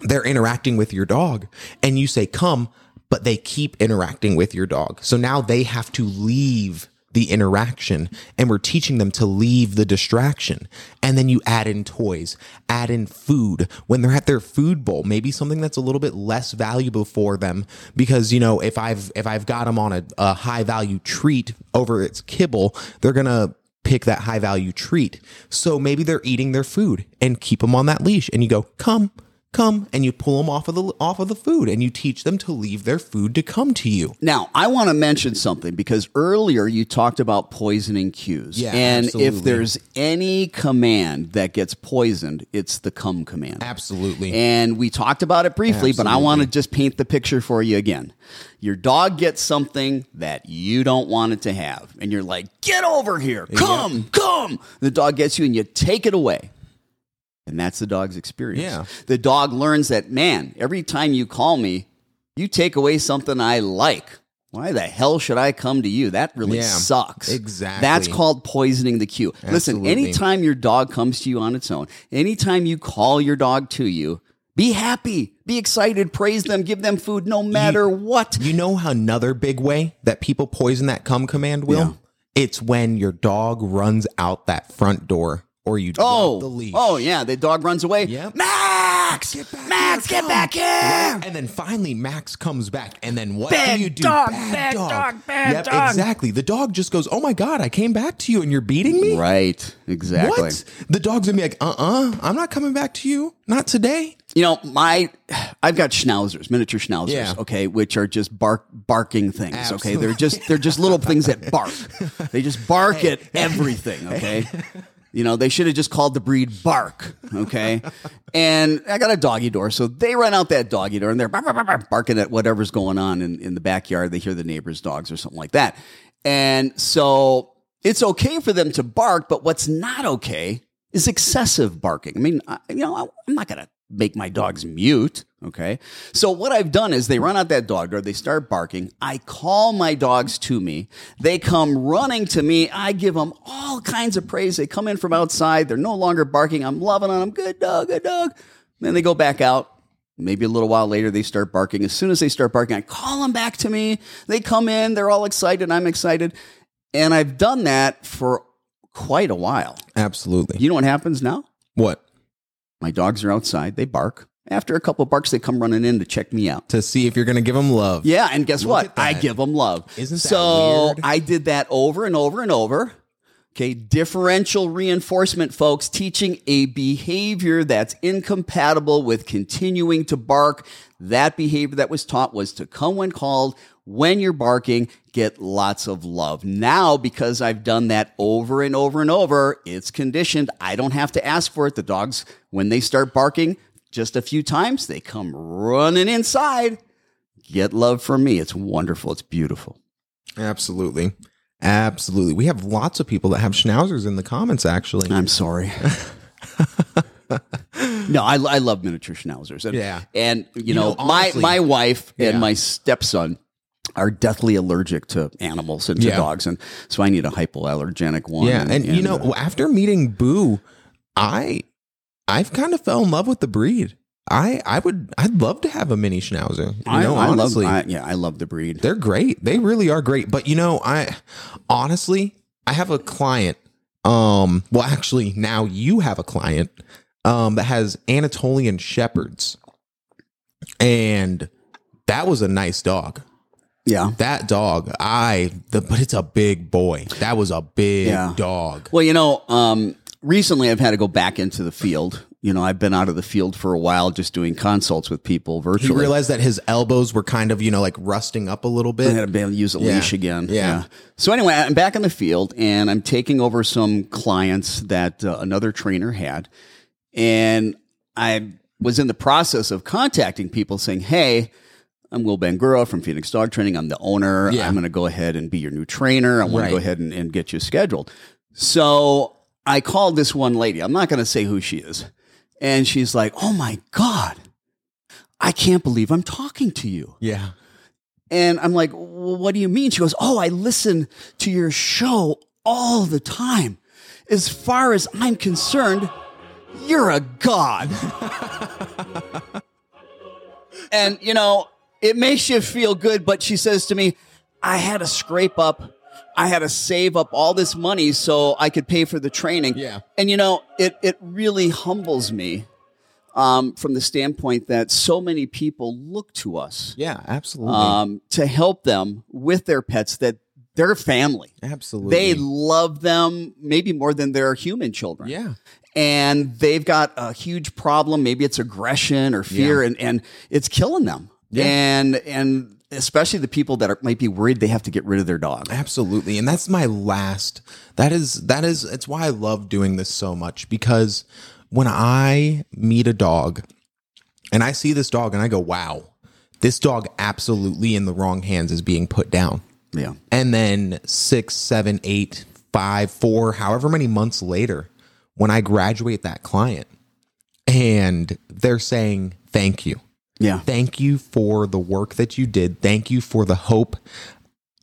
they're interacting with your dog and you say, come, but they keep interacting with your dog. So now they have to leave the interaction and we're teaching them to leave the distraction. And then you add in toys, add in food when they're at their food bowl, maybe something that's a little bit less valuable for them because, you know, if I've, if I've got them on a, a high value treat over its kibble, they're going to pick that high value treat. So maybe they're eating their food and keep them on that leash and you go, come, come and you pull them off of the off of the food and you teach them to leave their food to come to you. Now, I want to mention something because earlier you talked about poisoning cues. Yeah, and absolutely. if there's any command that gets poisoned, it's the come command. Absolutely. And we talked about it briefly, but I want to just paint the picture for you again. Your dog gets something that you don't want it to have, and you're like, get over here, come, come. The dog gets you, and you take it away. And that's the dog's experience. Yeah. The dog learns that, man, every time you call me, you take away something I like. Why the hell should I come to you? That really Yeah, sucks. exactly. That's called poisoning the cue. Listen, anytime your dog comes to you on its own, anytime you call your dog to you, be happy, be excited, praise them, give them food no matter what. You know how another big way that people poison that come command will? Yeah. It's when your dog runs out that front door or you drop Oh, the leash. oh yeah, the dog runs away. Yep. Max, back Max, here, get come. back here. And then finally Max comes back. And then what Bad do you do? dog, bad dog, bad yep, dog. Exactly. The dog just goes, Oh my God, I came back to you and you're beating me? Right, exactly. What? The dog's gonna be like, uh uh-uh, uh, i am not coming back to you. Not today. You know, my I've got schnauzers, miniature schnauzers, Yeah. okay, which are just bark barking things, okay? They're just they're just little things that bark. They just bark at everything, okay? You know, they should have just called the breed Bark, okay? And I got a doggy door, so they run out that doggy door and they're bark, bark, bark, bark, barking at whatever's going on in, in the backyard. They hear the neighbor's dogs or something like that. And so it's okay for them to bark, but what's not okay is excessive barking. I mean, I, you know, I, I'm not going to make my dogs mute. Okay. So what I've done is they run out that dog door, they start barking. I call my dogs to me. They come running to me. I give them all kinds of praise. They come in from outside. They're no longer barking. I'm loving on them. Good dog, good dog. Then they go back out. Maybe a little while later, they start barking. As soon as they start barking, I call them back to me. They come in. They're all excited. I'm excited. And I've done that for quite a while. Absolutely. You know what happens now? What? My dogs are outside. They bark. After a couple of barks, they come running in to check me out. To see if you're gonna give them love. Yeah, and guess Look what? I give them love. Isn't that so weird? I did that over and over and over. Okay, differential reinforcement, folks, teaching a behavior that's incompatible with continuing to bark. That behavior that was taught was to come when called, when you're barking, get lots of love. Now, because I've done that over and over and over, it's conditioned. I don't have to ask for it. The dogs, when they start barking, just a few times, they come running inside. Get love from me. It's wonderful. It's beautiful. Absolutely. Absolutely. We have lots of people that have schnauzers in the comments actually. I'm sorry. no, I, I love miniature schnauzers. And, Yeah. And, you, You know, know, my, honestly- my wife Yeah. and my stepson are deathly allergic to animals and to Yeah. dogs. And so I need a hypoallergenic one. Yeah, and, you know, uh, after meeting Boo, I I've kind of fell in love with the breed. I I would I'd love to have a mini schnauzer. You I, know, I love, honestly, I, yeah, I love the breed. they're great. They really are great. But you know, I honestly I have a client. Um, well, actually, now you have a client um that has Anatolian shepherds, and that was a nice dog. Yeah. That dog, I the but it's a big boy. That was a big Yeah. dog. Well, you know, um, recently I've had to go back into the field. You know, I've been out of the field for a while just doing consults with people He virtually. realized that his elbows were kind of, you know, like rusting up a little I had bit. to be able to use a Yeah. leash again. Yeah. So anyway, I'm back in the field and I'm taking over some clients that uh, another trainer had, and I was in the process of contacting people saying, "Hey." I'm Will Bangura from Phoenix Dog Training. I'm the owner. Yeah. I'm going to go ahead and be your new trainer. I want Right. to go ahead and, and get you scheduled. So I called this one lady. I'm not going to say who she is. And she's like, Oh my God, I can't believe I'm talking to you. Yeah. And I'm like, well, what do you mean? She goes, oh, I listen to your show all the time. As far as I'm concerned, you're a god. and, you know, it makes you feel good, but she says to me, I had to scrape up I had to save up all this money so I could pay for the training. Yeah. And you know, it it really humbles me um, from the standpoint that so many people look to us Yeah, absolutely. um, to help them with their pets that they're family. absolutely. They love them maybe more than their human children. yeah. And they've got a huge problem. Maybe it's aggression or fear, and, and it's killing them. Yeah. And and especially the people that are, might be worried they have to get rid of their dog. Absolutely. And that's my last that is that is it's why I love doing this so much because when I meet a dog and I see this dog and I go, "Wow, this dog absolutely in the wrong hands is being put down." Yeah. And then six, seven, eight, five, four, however many months later, when I graduate that client and they're saying, Thank you. Yeah. Thank you for the work that you did. Thank you for the hope.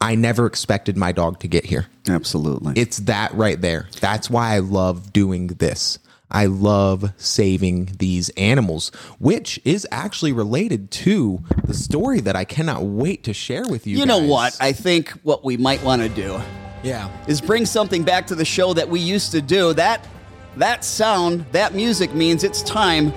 I never expected my dog to get here. Absolutely. It's that right there. That's why I love doing this. I love saving these animals, which is actually related to the story that I cannot wait to share with you. you know what? I think what we might want to do yeah. is bring something back to the show that we used to do. That that sound, that music means it's time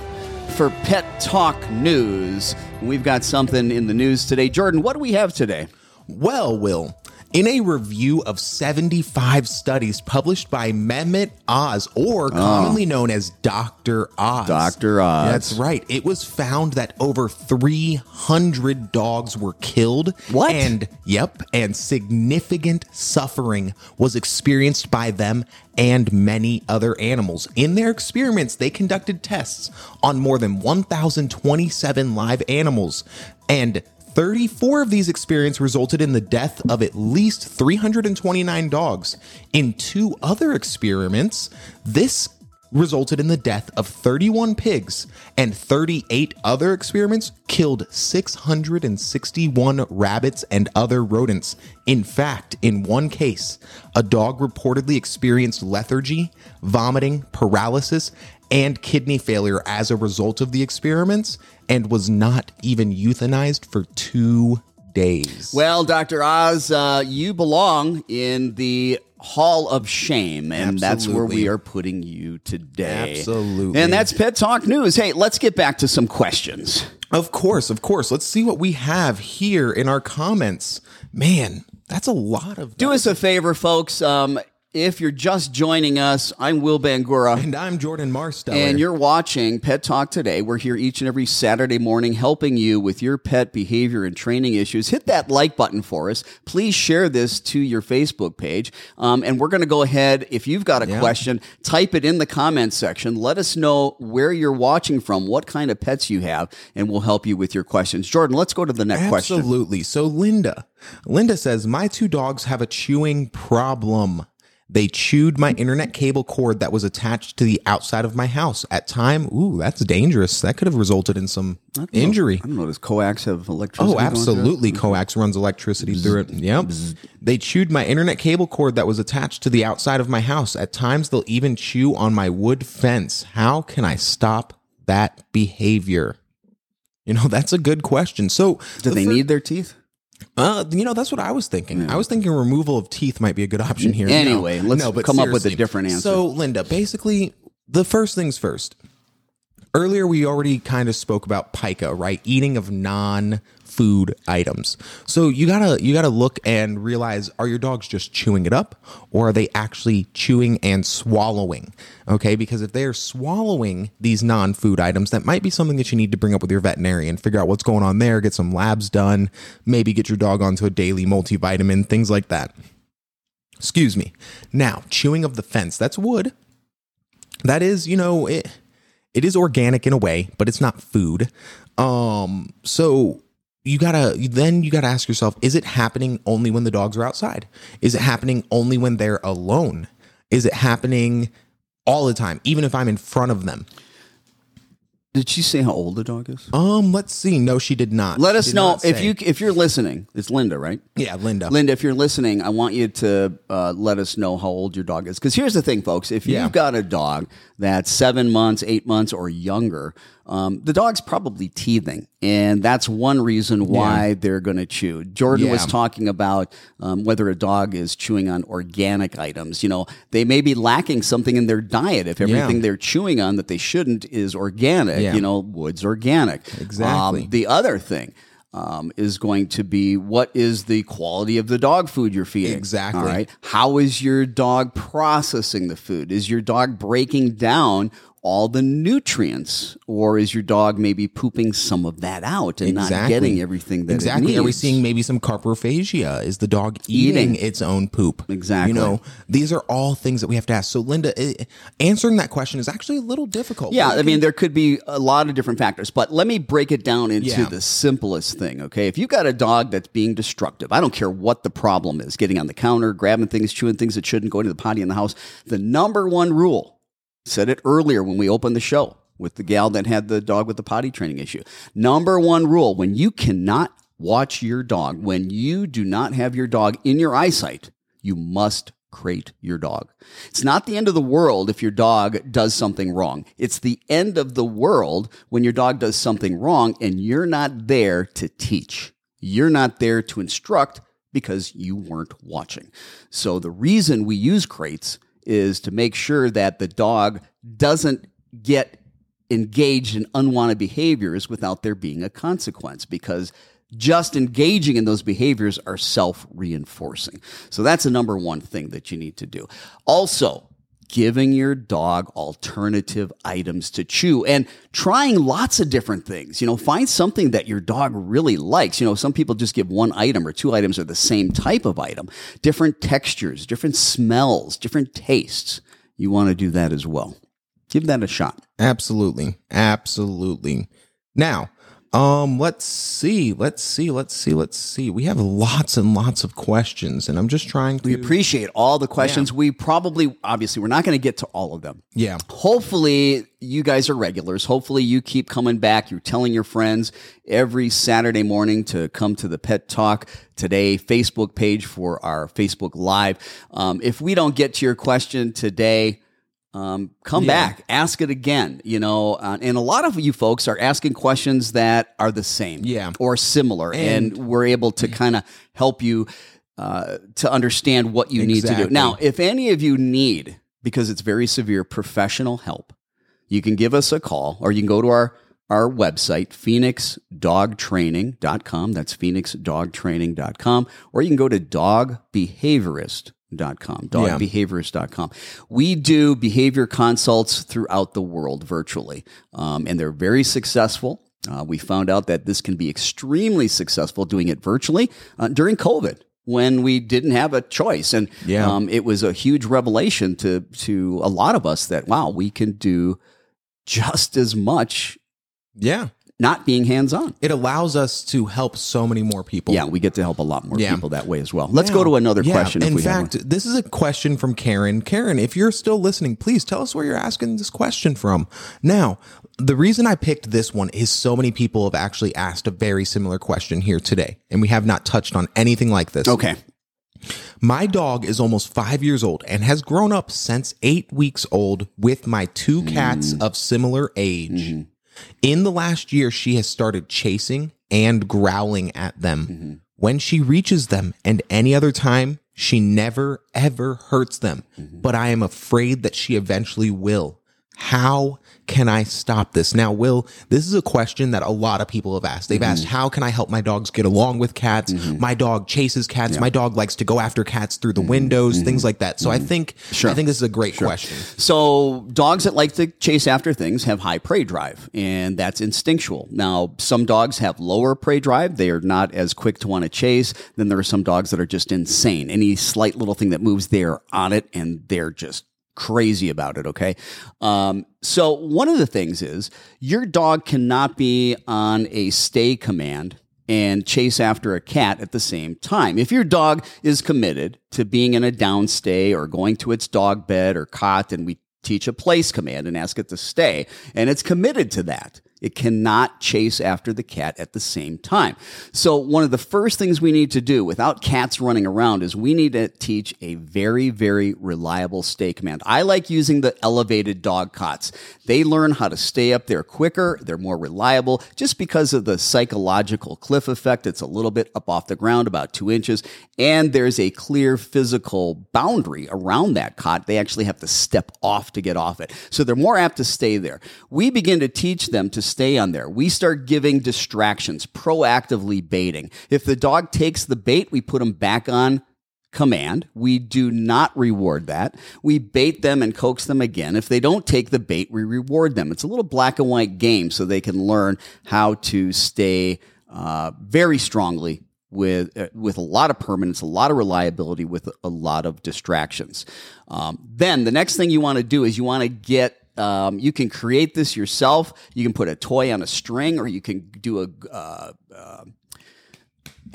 for Pet Talk News. We've got something in the news today. Jordan, what do we have today? Well, Will, in a review of 75 studies published by Mehmet Oz, or ah. commonly known as Dr. Oz. Dr. Oz. That's right. It was found that over 300 dogs were killed. What? And, yep, and significant suffering was experienced by them and many other animals. In their experiments, they conducted tests on more than 1,027 live animals. And 34 of these experiments resulted in the death of at least 329 dogs. In two other experiments, this resulted in the death of 31 pigs, and 38 other experiments killed 661 rabbits and other rodents. In fact, in one case, a dog reportedly experienced lethargy, vomiting, paralysis, and kidney failure as a result of the experiments and was not even euthanized for two days. Well, Dr. Oz, uh, you belong in the Hall of Shame, and that's where we are putting you today. Absolutely. And that's Pet Talk News. Hey, let's get back to some questions. Of course, of course. Let's see what we have here in our comments. Man, that's a lot of. Do us a favor, folks. Um, if you're just joining us, I'm Will Bangura. And I'm Jordan Marsteller. And you're watching Pet Talk Today. We're here each and every Saturday morning helping you with your pet behavior and training issues. Hit that like button for us. Please share this to your Facebook page. Um, and we're going to go ahead. If you've got a Yeah. question, type it in the comments section. Let us know where you're watching from, what kind of pets you have, and we'll help you with your questions. Jordan, let's go to the next question. Absolutely. So Linda, Linda says my two dogs have a chewing problem. They chewed my internet cable cord that was attached to the outside of my house. At time, ooh, that's dangerous. That could have resulted in some injury. I don't know. Does coax have electricity? Oh, absolutely. Mm-hmm. Coax runs electricity through it. Yep. They chewed my internet cable cord that was attached to the outside of my house. At times, they'll even chew on my wood fence. How can I stop that behavior? You know, that's a good question. So, Do the they fir- need their teeth? Uh, you know, that's what I was thinking. I was thinking removal of teeth might be a good option here. Anyway, let's come up with a different answer. So, Linda, basically, the first things first. Earlier, we already kind of spoke about pica, right? Eating of non-food items. So you gotta you gotta look and realize: are your dogs just chewing it up, or are they actually chewing and swallowing? Okay, because if they are swallowing these non-food items, that might be something that you need to bring up with your veterinarian. Figure out what's going on there. Get some labs done. Maybe get your dog onto a daily multivitamin. Things like that. Excuse me. Now, chewing of the fence. That's wood. That is, you know, it it is organic in a way, but it's not food. Um, so you gotta then you gotta ask yourself: Is it happening only when the dogs are outside? Is it happening only when they're alone? Is it happening all the time, even if I'm in front of them? Did she say how old the dog is? Um, let's see. No, she did not. Let us know if you if you're listening. It's Linda, right? Yeah, Linda. Linda, if you're listening, I want you to uh, let us know how old your dog is. Because here's the thing, folks: if Yeah. you've got a dog that's seven months, eight months, or younger, um, the dog's probably teething, and that's one reason why they're going to chew. Jordan was talking about um, whether a dog is chewing on organic items. You know, they may be lacking something in their diet if everything they're chewing on that they shouldn't is organic. Yeah. You know, wood's organic. Exactly. Um, the other thing. Um, is going to be what is the quality of the dog food you're feeding? Exactly. All right. How is your dog processing the food? Is your dog breaking down all the nutrients, or is your dog maybe pooping some of that out and not getting everything that exactly. Are we seeing maybe some coprophagia? Is the dog eating, Eating. its own poop? Exactly. You know, these are all things that we have to ask. So, Linda, eh, answering that question is actually a little difficult. Yeah, I mean, there could be a lot of different factors, but let me break it down into Yeah. the simplest thing, okay? If you've got a dog that's being destructive, I don't care what the problem is getting on the counter, grabbing things, chewing things that shouldn't, going to the potty in the house. The number one rule, said it earlier when we opened the show with the gal that had the dog with the potty training issue. Number one rule when you cannot watch your dog, when you do not have your dog in your eyesight, you must crate your dog. It's not the end of the world if your dog does something wrong. It's the end of the world when your dog does something wrong and you're not there to teach. You're not there to instruct because you weren't watching. So the reason we use crates is to make sure that the dog doesn't get engaged in unwanted behaviors without there being a consequence because just engaging in those behaviors are self reinforcing. So that's the number one thing that you need to do. Also, giving your dog alternative items to chew and trying lots of different things. You know, find something that your dog really likes. You know, some people just give one item or two items or the same type of item, different textures, different smells, different tastes. You want to do that as well. Give that a shot. Absolutely. Absolutely. Now, um, let's see. Let's see. Let's see. Let's see. We have lots and lots of questions, and I'm just trying to. We appreciate all the questions. We probably, obviously, we're not going to get to all of them. yeah. Hopefully, you guys are regulars. Hopefully, you keep coming back. You're telling your friends every Saturday morning to come to the Pet Talk Today Facebook page for our Facebook Live. Um, if we don't get to your question today, um, come Yeah. back, ask it again. You know, uh, and a lot of you folks are asking questions that are the same, Yeah. or similar, and, we're able to kind of help you uh, to understand what you need to do. Now, if any of you need, because it's very severe, professional help, you can give us a call or you can go to our our website, phoenixdogtraining.com. That's phoenixdogtraining.com. Or you can go to dogbehaviorist.com, dogbehaviorist.com. We do behavior consults throughout the world virtually, um, and they're very successful. Uh, we found out that this can be extremely successful doing it virtually uh, during COVID when we didn't have a choice. And Yeah. um, it was a huge revelation to, to a lot of us that, wow, we can do just as much Yeah. Not being hands on. It allows us to help so many more people. Yeah, we get to help a lot more Yeah. people that way as well. Let's go to another Yeah, question. If In fact, this is a question from Karen. Karen, if you're still listening, please tell us where you're asking this question from. Now, the reason I picked this one is so many people have actually asked a very similar question here today, and we have not touched on anything like this. Okay. My dog is almost five years old and has grown up since eight weeks old with my two cats mm. of similar age. Mm-hmm. In the last year, she has started chasing and growling at them. Mm-hmm. When she reaches them and any other time, she never ever hurts them. Mm-hmm. But I am afraid that she eventually will. How can I stop this? Now, Will, this is a question that a lot of people have asked. They've asked, mm-hmm. how can I help my dogs get along with cats? Mm-hmm. My dog chases cats. My dog likes to go after cats through the mm-hmm. windows, things like that. So I think, I think this is a great question. So, dogs that like to chase after things have high prey drive, and that's instinctual. Now, some dogs have lower prey drive. They are not as quick to want to chase. Then there are some dogs that are just insane. Any slight little thing that moves, they're on it and they're just crazy about it. Okay. Um, so, one of the things is your dog cannot be on a stay command and chase after a cat at the same time. If your dog is committed to being in a downstay or going to its dog bed or cot, and we teach a place command and ask it to stay, and it's committed to that, It cannot chase after the cat at the same time. So one of the first things we need to do without cats running around is we need to teach a very, very reliable stay command. I like using the elevated dog cots. They learn how to stay up there quicker. They're more reliable just because of the psychological cliff effect. It's a little bit up off the ground, about two inches. And there's a clear physical boundary around that cot. They actually have to step off to get off it. So they're more apt to stay there. We begin to teach them to stay on there. We start giving distractions, proactively baiting. If the dog takes the bait, we put them back on command. We do not reward that. We bait them and coax them again. If they don't take the bait, we reward them. It's a little black and white game so they can learn how to stay uh, very strongly with uh, with a lot of permanence, a lot of reliability, with a lot of distractions. Um, then the next thing you want to do is you want to get um, you can create this yourself. You can put a toy on a string, or you can do a uh, uh,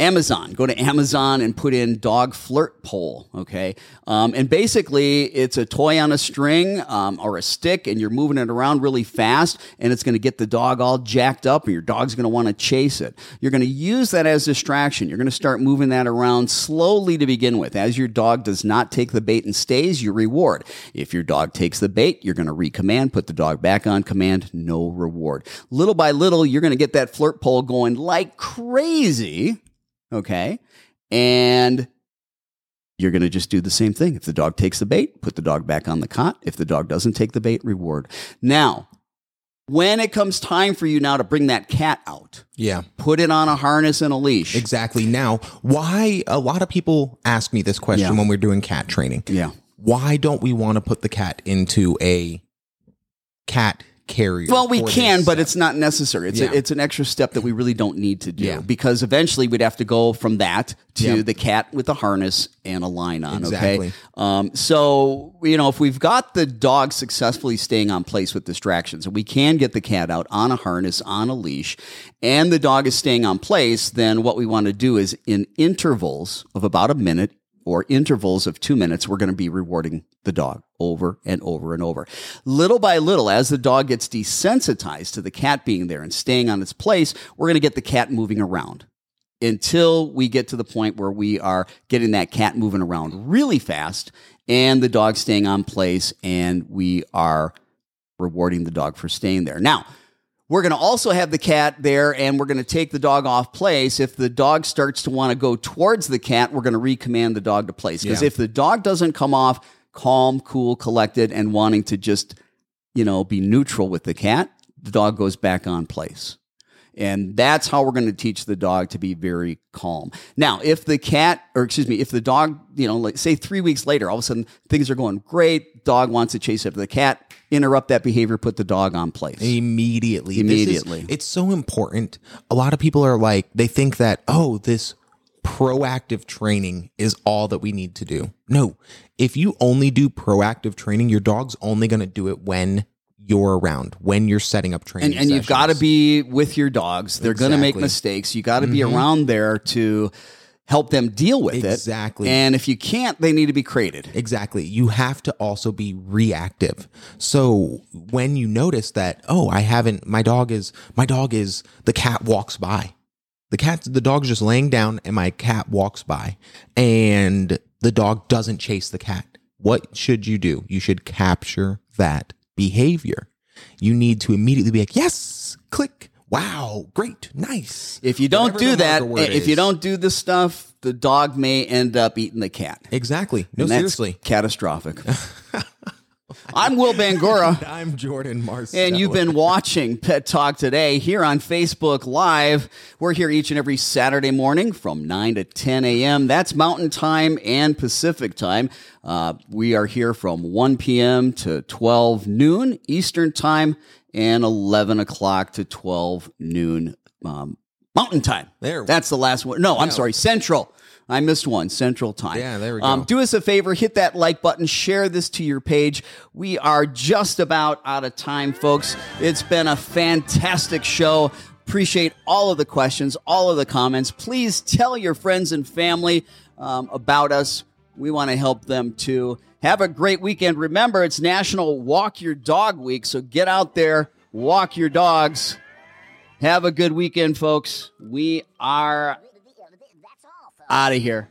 Amazon. Go to Amazon and put in dog flirt pole. Okay. Um, and basically, it's a toy on a string um, or a stick, and you're moving it around really fast, and it's going to get the dog all jacked up, and your dog's going to want to chase it. You're going to use that as distraction. You're going to start moving that around slowly to begin with. As your dog does not take the bait and stays, you reward. If your dog takes the bait, you're going to recommand, put the dog back on command, no reward. Little by little, you're going to get that flirt pole going like crazy Okay. And you're going to just do the same thing. If the dog takes the bait, put the dog back on the cot. If the dog doesn't take the bait, reward. Now, when it comes time for you now to bring that cat out, Yeah. put it on a harness and a leash. Exactly. Now, why a lot of people ask me this question Yeah. when we're doing cat training. Yeah. Why don't we want to put the cat into a cat carrier? Well, we can, but it's not necessary. It's Yeah. a, it's an extra step that we really don't need to do Yeah. because eventually we'd have to go from that to the cat with a harness and a line on. Exactly. Okay. Um, so you know, if we've got the dog successfully staying on place with distractions, and we can get the cat out on a harness on a leash, and the dog is staying on place, then what we want to do is in intervals of about a minute or intervals of two minutes, we're going to be rewarding the dog over and over and over. Little by little, as the dog gets desensitized to the cat being there and staying on its place, we're going to get the cat moving around until we get to the point where we are getting that cat moving around really fast and the dog staying on place and we are rewarding the dog for staying there. Now, we're going to also have the cat there and we're going to take the dog off place. If the dog starts to want to go towards the cat, we're going to recommand the dog to place. Because Yeah. if the dog doesn't come off calm, cool, collected, and wanting to just, you know, be neutral with the cat, the dog goes back on place. And that's how we're going to teach the dog to be very calm. Now, if the cat, or excuse me, if the dog, you know, like say three weeks later, all of a sudden things are going great, dog wants to chase after the cat, interrupt that behavior, put the dog on place. immediately. This is- Immediately. it's so important. A lot of people are like, they think that, oh, this proactive training is all that we need to do. No, if you only do proactive training, your dog's only going to do it when you're around, when you're setting up training. and, and you've got to be with your dogs. They're going to make mistakes. You got to be mm-hmm. around there to help them deal with it. Exactly. And if you can't, they need to be created. Exactly. You have to also be reactive. So when you notice that, oh, I haven't, my dog is, my dog is, the cat walks by. The cat, the dog's just laying down and my cat walks by and the dog doesn't chase the cat. What should you do? You should capture that behavior. You need to immediately be like, yes, click. Wow, great, nice. If you don't Whatever do that, word if you don't do this stuff, the dog may end up eating the cat. Exactly. No, And seriously. catastrophic. I'm Will Bangura. I'm Jordan Marsteller. And you've been watching Pet Talk today here on Facebook Live. We're here each and every Saturday morning from 9 to 10 a.m. That's Mountain Time and Pacific Time. Uh, we are here from 1 p.m. to 12 noon Eastern Time and 11 o'clock to 12 noon um, Mountain Time. There. That's the last one. No, I'm sorry, Central. I missed one, Central Time. Yeah, there we Um, go. do us a favor, hit that like button, share this to your page. We are just about out of time, folks. It's been a fantastic show. Appreciate all of the questions, all of the comments. Please tell your friends and family um, about us. We want to help them too. Have a great weekend. Remember, it's National Walk Your Dog Week, so get out there, walk your dogs, Have a good weekend, folks. We are out of here.